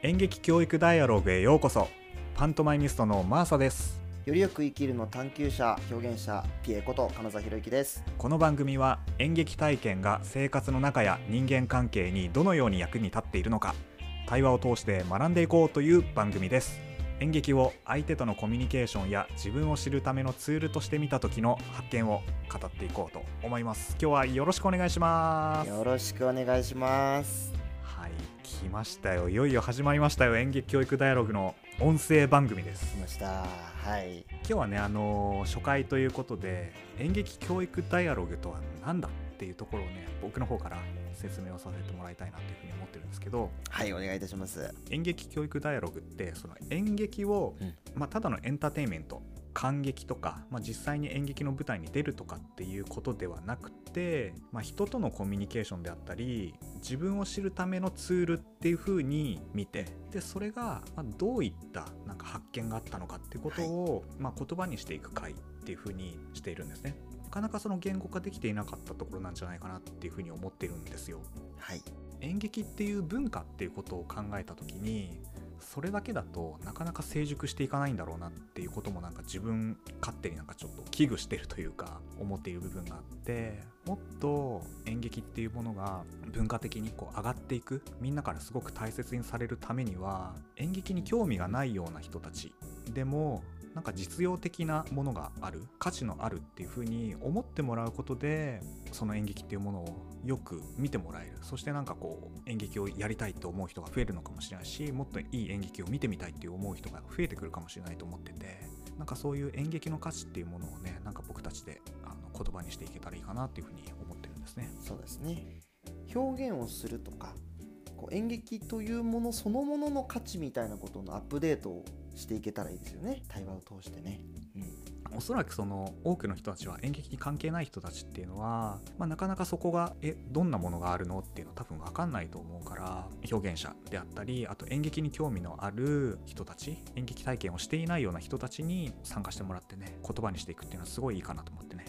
演劇教育ダイアログへようこそ。パントマイミストのマーサです。よりよく生きるの探求者表現者ピエこと金沢博之です。この番組は演劇体験が生活の中や人間関係にどのように役に立っているのか対話を通して学んでいこうという番組です。演劇を相手とのコミュニケーションや自分を知るためのツールとして見た時の発見を語っていこうと思います。今日はよろしくお願いします。よろしくお願いします。はい来ましたよ。いよいよ始まりましたよ。演劇教育ダイアログの音声番組です。来ました。はい。今日はねあのー初回ということで演劇教育ダイアログとは何だっていうところをね僕の方から説明をさせてもらいたいなというふうに思ってるんですけどはいお願いいたします。演劇教育ダイアログってその演劇を、うん。まあ、ただのエンターテインメント感激とか、まあ、実際に演劇の舞台に出るとかっていうことではなくて、まあ、人とのコミュニケーションであったり自分を知るためのツールっていうふうに見てでそれがまあどういったなんか発見があったのかっていうことを、まあ、言葉にしていく回っていうふうにしているんですね。なかなかその言語化できていなかったところなんじゃないかなっていうふうに思ってるんですよ。はい演劇っていう文化っていうことを考えた時にそれだけだとなかなか成熟していかないんだろうなっていうこともなんか自分勝手になんかちょっと危惧してるというか思っている部分があってもっと演劇っていうものが文化的にこう上がっていくみんなからすごく大切にされるためには演劇に興味がないような人たちでもなんか実用的なものがある価値のあるっていう風に思ってもらうことでその演劇っていうものをよく見てもらえる。そしてなんかこう演劇をやりたいと思う人が増えるのかもしれないしもっといい演劇を見てみたいっていう思う人が増えてくるかもしれないと思っててなんかそういう演劇の価値っていうものをねなんか僕たちであの言葉にしていけたらいいかなっていう風に思ってるんですね。そうですね。表現をするとかこう演劇というものそのものの価値みたいなことのアップデートをしていけたらいいですよね。対話を通してね、うん、おそらくその多くの人たちは演劇に関係ない人たちっていうのは、まあ、なかなかそこがえどんなものがあるのっていうの多分分かんないと思うから表現者であったりあと演劇に興味のある人たち演劇体験をしていないような人たちに参加してもらってね言葉にしていくっていうのはすごいいいかなと思ってね。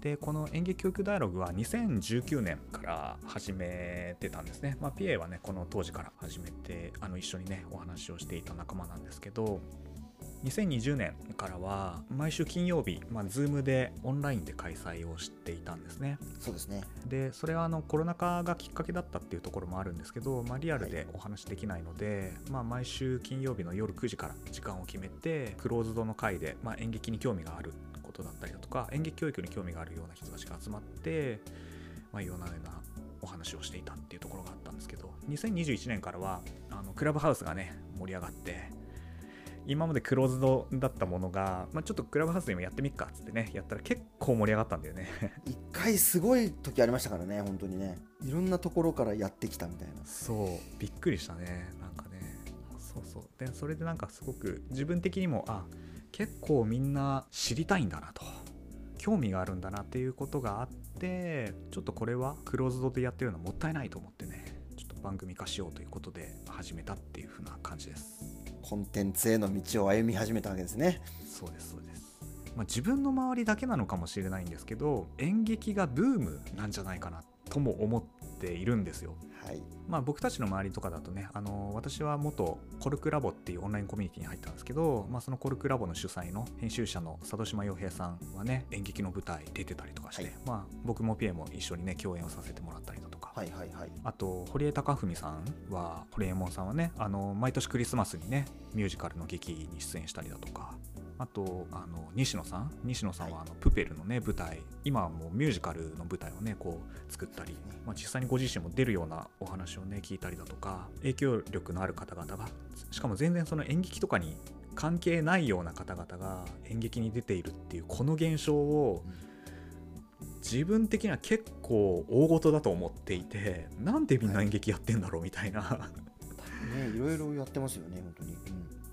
でこの演劇教育ダイアログは2019年から始めてたんですね、まあ、PA はねこの当時から始めてあの一緒にねお話をしていた仲間なんですけど2020年からは毎週金曜日、まあ、Zoom でオンラインで開催をしていたんですね。そうですね。でそれはあのコロナ禍がきっかけだったっていうところもあるんですけど、まあ、リアルでお話できないので、まあ、毎週金曜日の夜9時から時間を決めてクローズドの会で、まあ、演劇に興味があることだったりだとか演劇教育に興味があるような人たちが集まって、まあ、いろんなようなお話をしていたっていうところがあったんですけど2021年からはあのクラブハウスがね盛り上がって今までクローズドだったものが、まあ、ちょっとクラブハウスでもやってみっかっつってねやったら結構盛り上がったんだよね。一回すごい時ありましたからね本当にね。いろんなところからやってきたみたいな。そうびっくりしたね。なんかね。そうそう。でそれでなんかすごく自分的にもあ結構みんな知りたいんだなと。興味があるんだなっていうことがあってちょっとこれはクローズドでやってるのはもったいないと思ってねちょっと番組化しようということで始めたっていう風な感じですコンテンツへの道を歩み始めたわけですね。そうですそうです、まあ、自分の周りだけなのかもしれないんですけど演劇がブームなんじゃないかなとも思っているんですよ。はい。まあ、僕たちの周りとかだとねあの私は元コルクラボっていうオンラインコミュニティに入ったんですけど、まあ、そのコルクラボの主催の編集者の佐渡島洋平さんはね演劇の舞台出てたりとかして、はい。まあ、僕もピエも一緒にね共演をさせてもらったりだとか、はいはいはい。あと堀江貴文さんは堀江門さんはねあの毎年クリスマスにねミュージカルの劇に出演したりだとかあとあの西野さん？西野さんはあのプペルのね舞台今はもうミュージカルの舞台をねこう作ったり、まあ、実際にご自身も出るようなお話をね聞いたりだとか影響力のある方々がしかも全然その演劇とかに関係ないような方々が演劇に出ているっていうこの現象を自分的には結構大事だと思っていてなんでみんな演劇やってんだろうみたいな、ねいろいろやってますよね本当に、うん。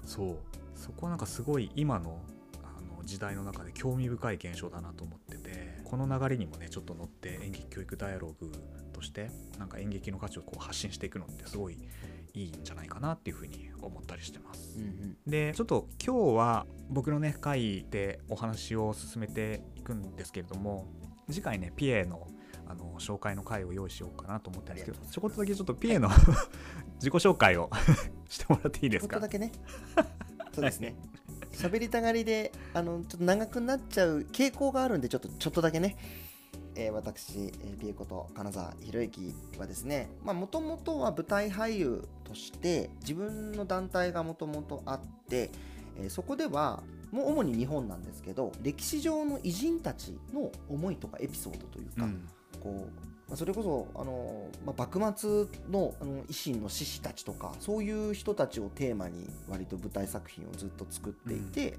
そう。そこはなんかすごい今のあの時代の中で興味深い現象だなと思っててこの流れにもねちょっと乗って演劇教育ダイアログとしてなんか演劇の価値をこう発信していくのってすごいいいんじゃないかなっていうふうに思ったりしてます。うんうん。でちょっと今日は僕のね回でお話を進めていくんですけれども次回ねピエのあの紹介の回を用意しようかなと思ってるんですけどちょこっとだけちょっとピエの 自己紹介を してもらっていいですか？ちょっとだけね。そうですね。喋りたがりであのちょっと長くなっちゃう傾向があるんでちょっとちょっとだけね、えー私、えーピエコと金沢博之はですねもともとは舞台俳優として自分の団体がもともとあって、えーそこではもう主に日本なんですけど歴史上の偉人たちの思いとかエピソードというか、うん。こうまあそれこそあの、まあ、幕末のあの維新の志士たちとかそういう人たちをテーマに割と舞台作品をずっと作っていて、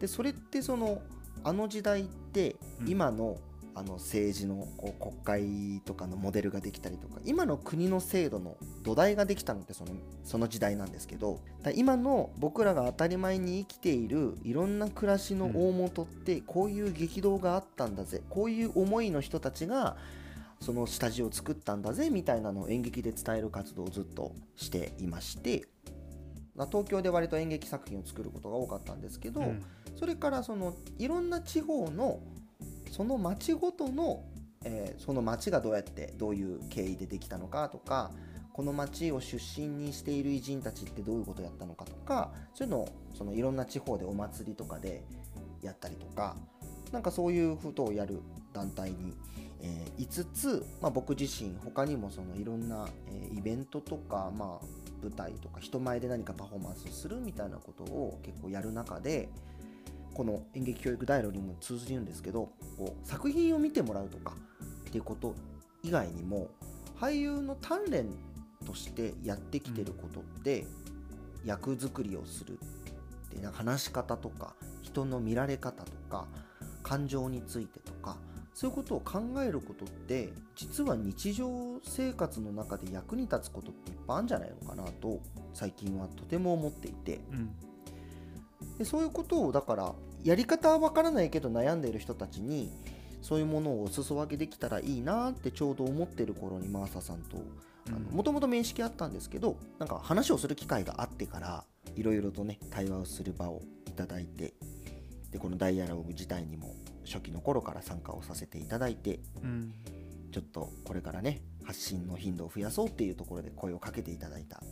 でそれってそのあの時代ってうん。今の,、あの政治のこう国会とかのモデルができたりとか今の国の制度の土台ができたのってそのその時代なんですけどだ今の僕らが当たり前に生きているいろんな暮らしの大元ってこういう激動があったんだぜこういう思いの人たちがその下地を作ったんだぜみたいなのを演劇で伝える活動をずっとしていましてまあ東京で割と演劇作品を作ることが多かったんですけど、うん。それからそのいろんな地方のその町ごとの、えーその町がどうやってどういう経緯でできたのかとかこの町を出身にしている偉人たちってどういうことやったのかとかそういうのをそのいろんな地方でお祭りとかでやったりとかなんかそういうことをやる団体に、えーいつつ、まあ、僕自身他にもそのいろんな、えーイベントとか、まあ、舞台とか人前で何かパフォーマンスをするみたいなことを結構やる中でこの演劇教育ダイロにも通じるんですけどこう作品を見てもらうとかっていうこと以外にも俳優の鍛錬としてやってきてることって、役作りをするでなんか話し方とか人の見られ方とか感情についてとかそういうことを考えることって実は日常生活の中で役に立つことっていっぱいあるんじゃないのかなと最近はとても思っていて。うん。でそういうことをだからやり方はわからないけど悩んでいる人たちにそういうものをお裾分けできたらいいなってちょうど思ってる頃にマーサさんともともと面識あったんですけどなんか話をする機会があってからいろいろとね対話をする場をいただいてでこのダイアログ自体にも初期の頃から参加をさせていただいてうん。ちょっとこれからね発信の頻度を増やそうっていうところで声をかけていただいた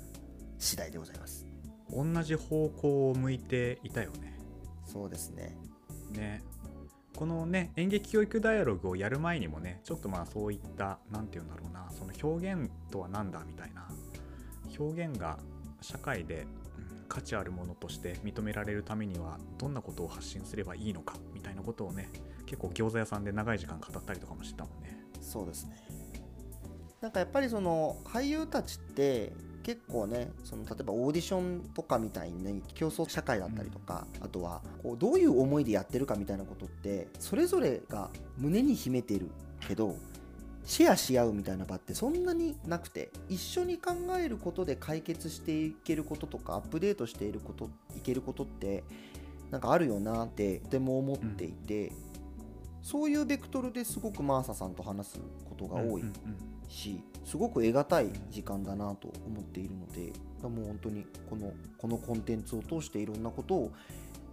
次第でございます同じ方向を向いていたよね。そうですね。ね。このね演劇教育ダイアログをやる前にもねちょっとまあそういった何て言うんだろうなその表現とは何だみたいな表現が社会で、うん価値あるものとして認められるためにはどんなことを発信すればいいのかみたいなことをね結構餃子屋さんで長い時間語ったりとかもしてたもんね。そうですね。なんかやっぱりその俳優たちって結構ねその例えばオーディションとかみたいに、ね、競争社会だったりとか、あとはこうどういう思いでやってるかみたいなことってそれぞれが胸に秘めてるけどシェアし合うみたいな場ってそんなになくて一緒に考えることで解決していけることとかアップデートしていることいけることってなんかあるよなってとても思っていて、そういうベクトルですごくマーサさんと話すことが多い。うんうんしすごく得難い時間だなと思っているのでもう本当にこのこのコンテンツを通していろんなことを、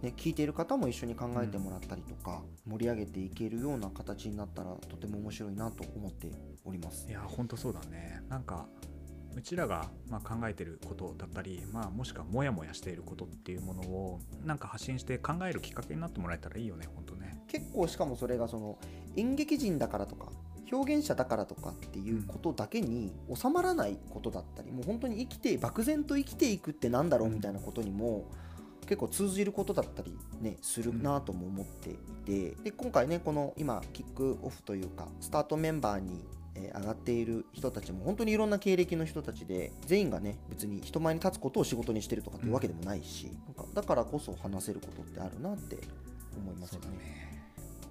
ね、聞いている方も一緒に考えてもらったりとか、盛り上げていけるような形になったらとても面白いなと思っております。い。やほんとそうだね。なんかうちらがまあ考えてることだったり、まあ、もしくはモヤモヤしていることっていうものをなんか発信して考えるきっかけになってもらえたらいいよねほんとね。結構しかもそれがその演劇人だからとか表現者だからとかっていうことだけに収まらないことだったり、もう本当に生きて漠然と生きていくってなんだろうみたいなことにも結構通じることだったりねするなとも思っていて、で今回ねこの今キックオフというかスタートメンバーに上がっている人たちも本当にいろんな経歴の人たちで全員がね別に人前に立つことを仕事にしてるとかっていうわけでもないし、なんかだからこそ話せることってあるなって思いますよね。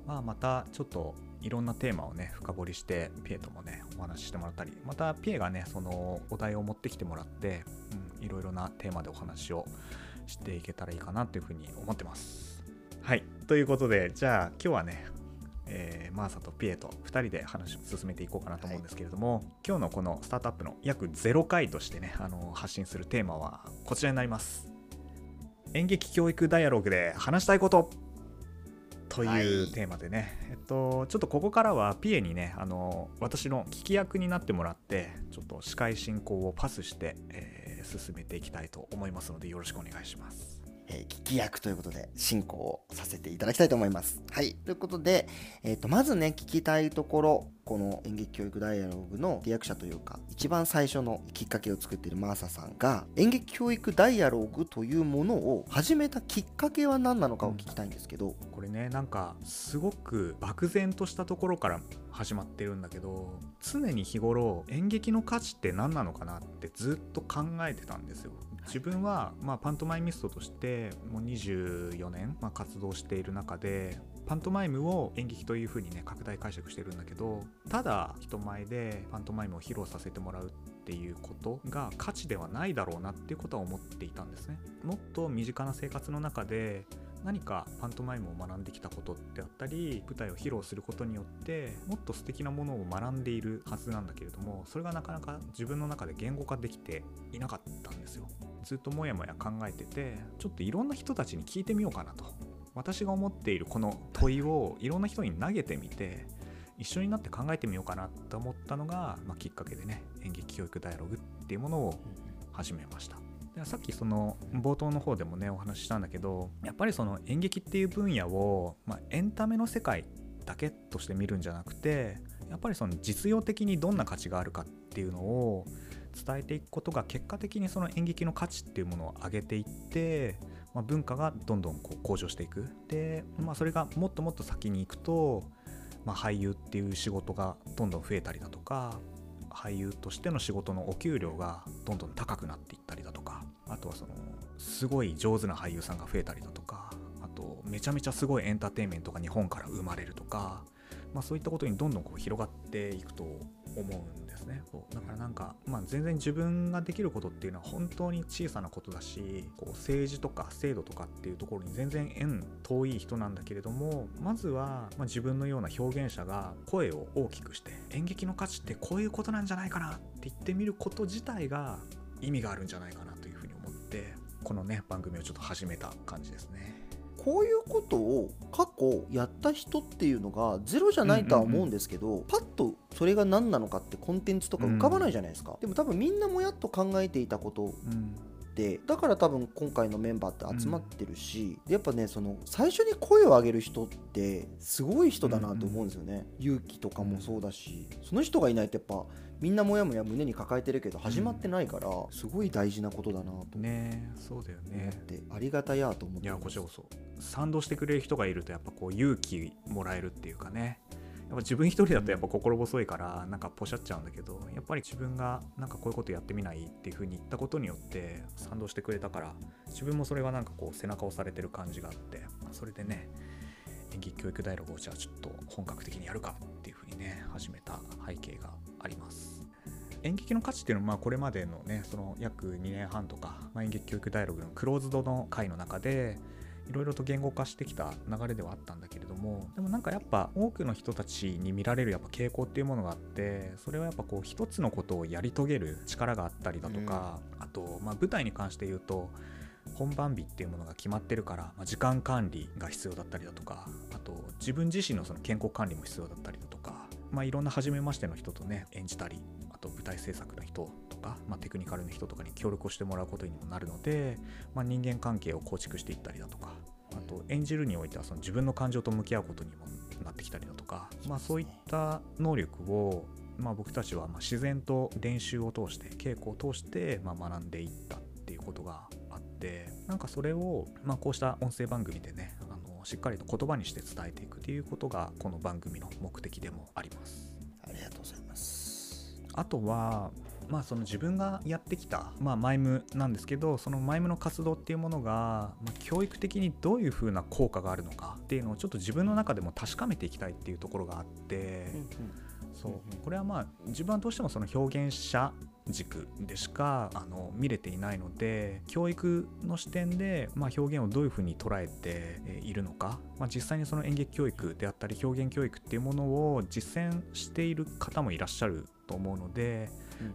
まあまたちょっといろんなテーマをね深掘りしてピエともねお話ししてもらったりまたピエがねそのお題を持ってきてもらって、うん、いろいろなテーマでお話をしていけたらいいかなというふうに思ってます。はい。ということでじゃあ今日はねえーマーサとピエと2人で話を進めていこうかなと思うんですけれども、今日のこのスタートアップの約0回としてねあの発信するテーマはこちらになります。演劇教育ダイアログで話したいことというテーマでね、えっとちょっとここからはピエにねあの私の聞き役になってもらってちょっと司会進行をパスして、えー進めていきたいと思いますのでよろしくお願いします。えー聞き役ということで進行をさせていただきたいと思います。はい。ということで、えー、とまずね聞きたいところこの演劇教育ダイアログの契約者というか一番最初のきっかけを作っているマーサさんが演劇教育ダイアログというものを始めたきっかけは何なのかを聞きたいんですけど、これねなんかすごく漠然としたところから始まってるんだけど常に日頃演劇の価値って何なのかなってずっと考えてたんですよ自分は、まあ、パントマイミストとしてもう24年、まあ、活動している中でパントマイムを演劇というふうにね拡大解釈してるんだけどただ人前でパントマイムを披露させてもらうっていうことが価値ではないだろうなっていうことは思っていたんですね。もっと身近な生活の中で何かパントマイムを学んできたことであったり舞台を披露することによってもっと素敵なものを学んでいるはずなんだけれどもそれがなかなか自分の中で言語化できていなかったんですよ。ずっともやもや考えててちょっといろんな人たちに聞いてみようかなと。私が思っているこの問いをいろんな人に投げてみて一緒になって考えてみようかなと思ったのが、まあ、きっかけでね演劇教育ダイアログっていうものを始めました。でさっきその冒頭の方でもねお話ししたんだけどやっぱりその演劇っていう分野を、まあ、エンタメの世界だけとして見るんじゃなくてやっぱりその実用的にどんな価値があるかっていうのを伝えていくことが結果的にその演劇の価値っていうものを上げていって、まあ、文化がどんどんこう向上していく。で、まあ、それがもっともっと先に行くと、まあ、俳優っていう仕事がどんどん増えたりだとか俳優としての仕事のお給料がどんどん高くなっていったりだとかあとはそのすごい上手な俳優さんが増えたりだとかあとめちゃめちゃすごいエンターテインメントが日本から生まれるとか、まあ、そういったことにどんどんこう広がっていくと思うんですね。そうだからなんか、まあ、全然自分ができることっていうのは本当に小さなことだしこう政治とか制度とかっていうところに全然縁遠い人なんだけれどもまずは、ま、自分のような表現者が声を大きくして演劇の価値ってこういうことなんじゃないかなって言ってみること自体が意味があるんじゃないかなというふうに思ってこのね番組をちょっと始めた感じですね。こういうことを過去やった人っていうのがゼロじゃないとは思うんですけど、パッとそれが何なのかってコンテンツとか浮かばないじゃないですか、でも多分みんなもやっと考えていたことうんでだから多分今回のメンバーって集まってるし、でやっぱねその最初に声を上げる人ってすごい人だなと思うんですよね、勇気とかもそうだしその人がいないとやっぱみんなもやもや胸に抱えてるけど始まってないからすごい大事なことだなとねそうだよね。ありがたやと思っていやこちらこそ。賛同してくれる人がいるとやっぱこう勇気もらえるっていうかねぱ自分一人だとやっぱ心細いからなんかポシャっちゃうんだけどやっぱり自分がなんかこういうことやってみないっていう風に言ったことによって賛同してくれたから自分もそれがなんかこう背中を押されてる感じがあってまあそれでね演劇教育ダイアログをじゃあちょっと本格的にやるかっていう風にね始めた背景があります。演劇の価値っていうのはまあこれまでのねその約2年半とか、まあ、演劇教育ダイアログのクローズドの回の中でいろいろと言語化してきた流れではあったんだけれどもでもなんかやっぱ多くの人たちに見られるやっぱ傾向っていうものがあってそれはやっぱこう一つのことをやり遂げる力があったりだとか、あとまあ舞台に関して言うと本番日っていうものが決まってるから、まあ、時間管理が必要だったりだとかあと自分自身のその健康管理も必要だったりだとか、まあ、いろんな初めましての人とね演じたりあと舞台制作の人とか、まあ、テクニカルの人とかに協力をしてもらうことにもなるので、まあ、人間関係を構築していったりだとかあと演じるにおいてはその自分の感情と向き合うことにもなってきたりだとか、まあ、そういった能力を、まあ、僕たちはまあ自然と練習を通して稽古を通してまあ学んでいったっていうことがあってなんかそれを、まあ、こうした音声番組でねあのしっかりと言葉にして伝えていくっていうことがこの番組の目的でもあります。ありがとうございます。あとは、まあ、その自分がやってきた、まあ、マイムなんですけどそのマイムの活動っていうものが、まあ、教育的にどういうふうな効果があるのかっていうのをちょっと自分の中でも確かめていきたいっていうところがあって、そう。これはまあ自分はどうしてもその表現者軸でしかあの見れていないので教育の視点で、まあ、表現をどういうふうに捉えてえーいるのか、まあ、実際にその演劇教育であったり表現教育っていうものを実践している方もいらっしゃると思うので、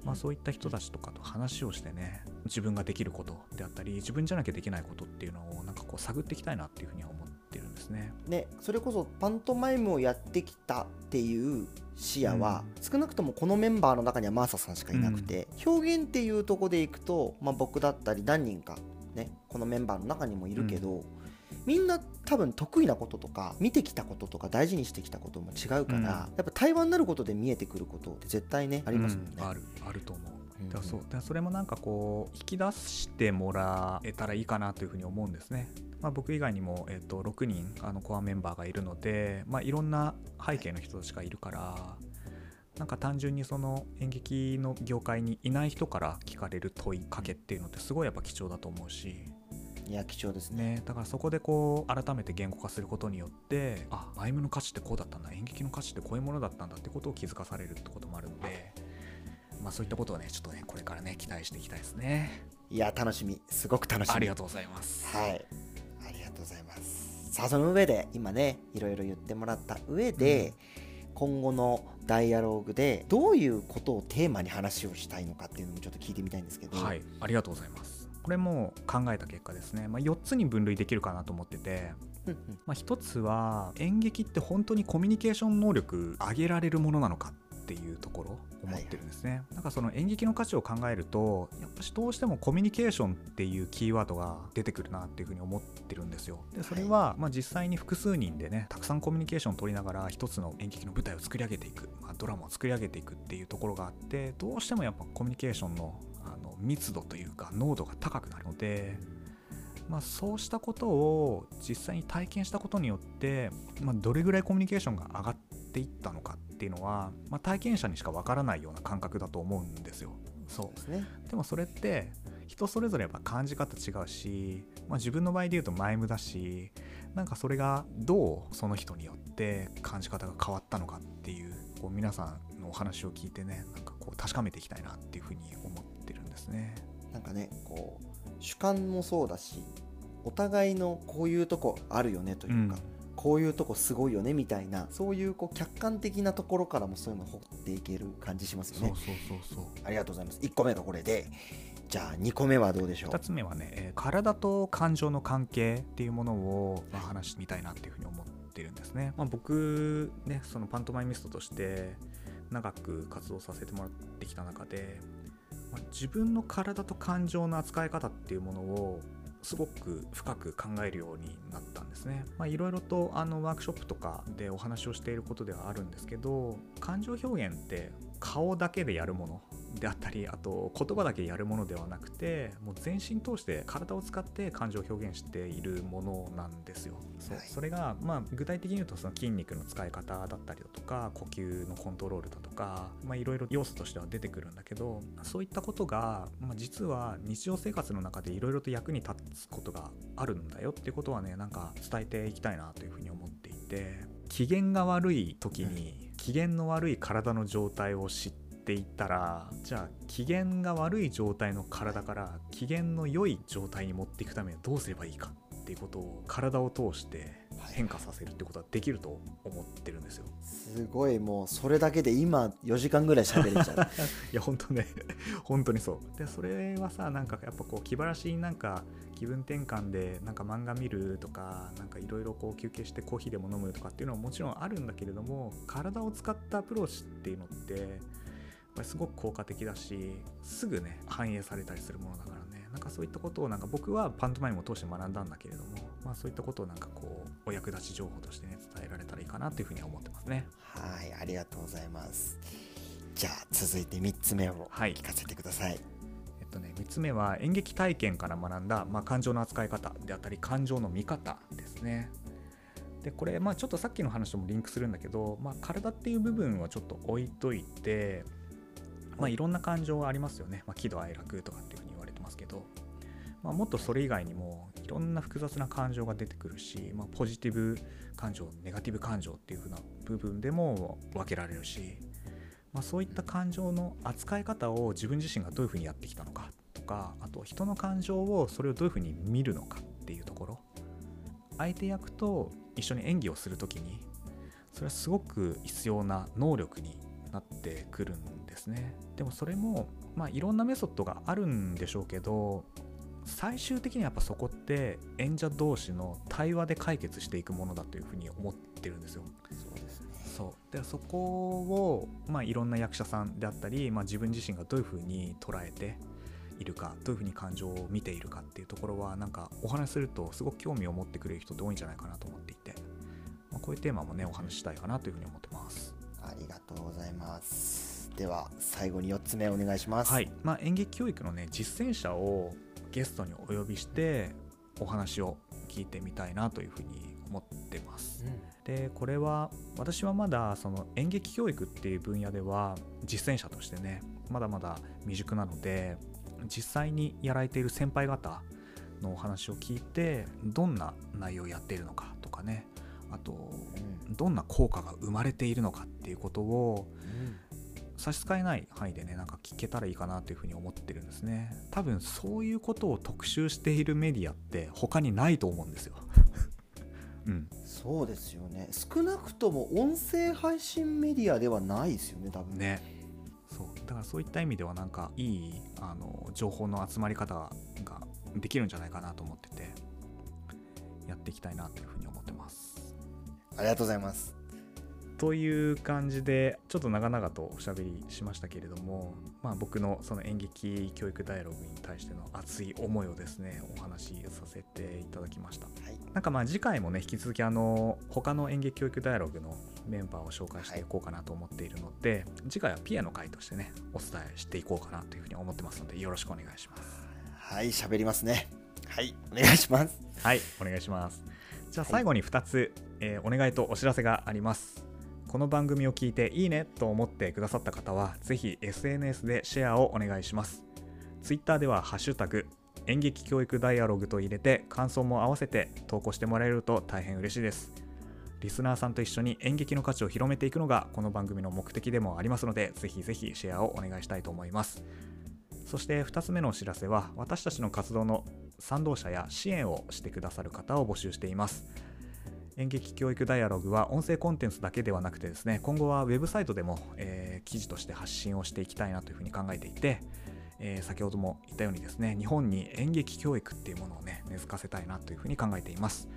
まあ、そういった人たちとかと話をしてね自分ができることであったり自分じゃなきゃできないことっていうのをなんかこう探っていきたいなっていうふうには思ってるんですね。ね、それこそパントマイムをやってきたっていう視野は、少なくともこのメンバーの中にはマーサさんしかいなくて、表現っていうとこでいくと、まあ、僕だったり何人か、ね、このメンバーの中にもいるけど、みんな多分得意なこととか見てきたこととか大事にしてきたことも違うから、うん、やっぱ対話になることで見えてくることって絶対ねありますもんね。うん、あるあると思う。だそうだそれもなんかこう引き出してもらえたらいいかなというふうに思うんですね。まあ、僕以外にも、えー、と6人あのコアメンバーがいるので、まあ、いろんな背景の人たちがいるからなんか単純にその演劇の業界にいない人から聞かれる問いかけっていうのってすごいやっぱ貴重だと思うし。いや貴重ですね、ね、だからそこでこう改めて言語化することによってあマイムの価値ってこうだったんだ演劇の価値ってこういうものだったんだってことを気づかされるってこともあるのでまあそういったことをねちょっとねこれからね期待していきたいですね。いや楽しみ。すごく楽しみ。ありがとうございます。はい。とうございます。さあその上で今ねいろいろ言ってもらった上で、うん、今後のダイアログでどういうことをテーマに話をしたいのかっていうのもちょっと聞いてみたいんですけど。はい。ありがとうございます。これも考えた結果ですね、まあ、4つに分類できるかなと思ってて。まあ1つは演劇って本当にコミュニケーション能力上げられるものなのかっていうところ思ってるんですね、はい、なんかその演劇の価値を考えるとやっぱしどうしてもコミュニケーションっていうキーワードが出てくるなっていうふうに思ってるんですよ。でそれはま実際に複数人でねたくさんコミュニケーションを取りながら一つの演劇の舞台を作り上げていく、まあ、ドラマを作り上げていくっていうところがあってどうしてもやっぱコミュニケーションのあの密度というか濃度が高くなるのでまあ、そうしたことを実際に体験したことによって、まあ、どれぐらいコミュニケーションが上がっていったのかっていうのは、まあ、体験者にしかわからないような感覚だと思うんですよ。そうですね、でもそれって人それぞれやっぱ感じ方違うし、まあ、自分の場合で言うとマイムだしなんかそれがどうその人によって感じ方が変わったのかっていうこう皆さんのお話を聞いてねなんかこう確かめていきたいなっていうふうに思ってるんですね。なんかねこう主観もそうだしお互いのこういうとこあるよねというか、うんこういうとこすごいよねみたいなそういうこう客観的なところからもそういうの掘っていける感じしますよね。そうそうそうそうありがとうございます。1個目がこれでじゃあ2個目はどうでしょう？2つ目はね、えー、体と感情の関係っていうものを、まあ、話してみたいなっていうふうに思ってるんですね。まあ、僕ねそのパントマイミストとして長く活動させてもらってきた中で、まあ、自分の体と感情の扱い方っていうものをすごく深く考えるようになったんですね。いろいろとあのワークショップとかでお話をしていることではあるんですけど感情表現って顔だけでやるものであったりあと言葉だけやるものではなくてもう全身通して体を使って感情を表現しているものなんですよ。そはい、それが、まあ、具体的に言うとその筋肉の使い方だったりだとか呼吸のコントロールだとかいろいろ要素としては出てくるんだけどそういったことが、まあ、実は日常生活の中でいろいろと役に立つことがあるんだよっていうことはねなんか伝えていきたいなというふうに思っていて機嫌が悪い時に機嫌の悪い体の状態を知ってっていったらじゃあ機嫌が悪い状態の体から機嫌の良い状態に持っていくためにはどうすればいいかっていうことを体を通して変化させるってことはできると思ってるんですよ。すごいもうそれだけで今4時間ぐらい喋れちゃう。いや本当ね本当にそう。でそれはさなんかやっぱこう気晴らしになんか気分転換でなんか漫画見るとかなんかいろいろこう休憩してコーヒーでも飲むとかっていうのはもちろんあるんだけれども体を使ったアプローチっていうのってぱりすごく効果的だしすぐね反映されたりするものだからね。なんかそういったことをなんか僕はパントマイムを通して学んだんだけれども、まあ、そういったことをなんかこうお役立ち情報としてね伝えられたらいいかなというふうには思ってますね。はいありがとうございます。じゃあ続いて3つ目を聞かせてください、はいえっとね、3つ目は演劇体験から学んだ、まあ、感情の扱い方であったり感情の見方ですね。でこれまあちょっとさっきの話ともリンクするんだけど、まあ、体っていう部分はちょっと置いといてまあ、い。ろんな感情がありますよね、まあ、喜怒哀楽とかっていうふうに言われてますけど、まあ、もっとそれ以外にもいろんな複雑な感情が出てくるし、まあ、ポジティブ感情ネガティブ感情っていう風な部分でも分けられるし、まあ、そういった感情の扱い方を自分自身がどういう風にやってきたのかとかあと人の感情をそれをどういう風に見るのかっていうところ。相手役と一緒に演技をする時にそれはすごく必要な能力になってくるんですね。でもそれもまあいろんなメソッドがあるんでしょうけど最終的にはやっぱそこって演者同士の対話で解決していくものだというふうに思ってるんですよ。そうですね。そう。でそこを、まあ、いろんな役者さんであったり、まあ、自分自身がどういうふうに捉えているかどういうふうに感情を見ているかっていうところはなんかお話しするとすごく興味を持ってくれる人って多いんじゃないかなと思っていて、まあ、こういうテーマもねお話ししたいかなというふうに思ってます。ありがとうございます。では最後に4つ目お願いします。はい、まあ、演劇教育のね実践者をゲストにお呼びしてお話を聞いてみたいなというふうに思ってます。でこれは私はまだその演劇教育っていう分野では実践者としてねまだまだ未熟なので実際にやられている先輩方のお話を聞いてどんな内容をやっているのかとかねあとうん。どんな効果が生まれているのかっていうことをうん。差し支えない範囲でねなんか聞けたらいいかなというふうに思ってるんですね。多分そういうことを特集しているメディアって他にないと思うんですよ。うん。そうですよね。少なくとも音声配信メディアではないですよね多分。ね。そう。だからそういった意味ではなんかいいあの情報の集まり方ができるんじゃないかなと思っててやっていきたいなというふうに思ありがとうございます。という感じでちょっと長々とおしゃべりしましたけれども、まあ、僕のその演劇教育ダイアログに対しての熱い思いをですねお話しさせていただきました。はい。なんかまあ次回もね引き続きあの他の演劇教育ダイアログのメンバーを紹介してい。こうかなと思っているので、次回はピアノ会としてねお伝えしていこうかなというふうに思ってますのでよろしくお願いします。はい喋りますね。はいお願いします。はいお願いしますじゃあ最後に2つ、えーお願いとお知らせがあります。この番組を聞いていいねと思ってくださった方はぜひ SNS でシェアをお願いします。Twitter では「ハッシュタグ演劇教育ダイアログ」と入れて感想も合わせて投稿してもらえると大変嬉しいです。リスナーさんと一緒に演劇の価値を広めていくのがこの番組の目的でもありますのでぜひぜひシェアをお願いしたいと思います。そして2つ目のお知らせは私たちの活動の賛同者や支援をしてくださる方を募集しています。演劇教育ダイアログは音声コンテンツだけではなくてですね今後はウェブサイトでも、えー記事として発信をしていきたいなというふうに考えていて、えー先ほども言ったようにですね日本に演劇教育っていうものをね根付かせたいなというふうに考えています。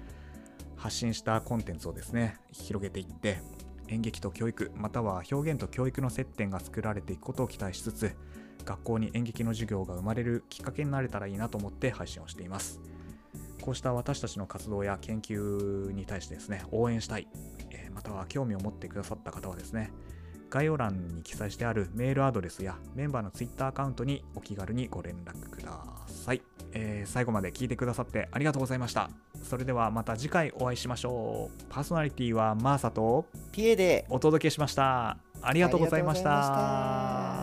発信したコンテンツをですね広げていって演劇と教育または表現と教育の接点が作られていくことを期待しつつ学校に演劇の授業が生まれるきっかけになれたらいいなと思って配信をしています。こうした私たちの活動や研究に対してですね応援したい、えーまたは興味を持ってくださった方はですね概要欄に記載してあるメールアドレスやメンバーのツイッターアカウントにお気軽にご連絡ください、えー最後まで聞いてくださってありがとうございました。それではまた次回お会いしましょう。パーソナリティはマーサとピエで。お届けしました。ありがとうございました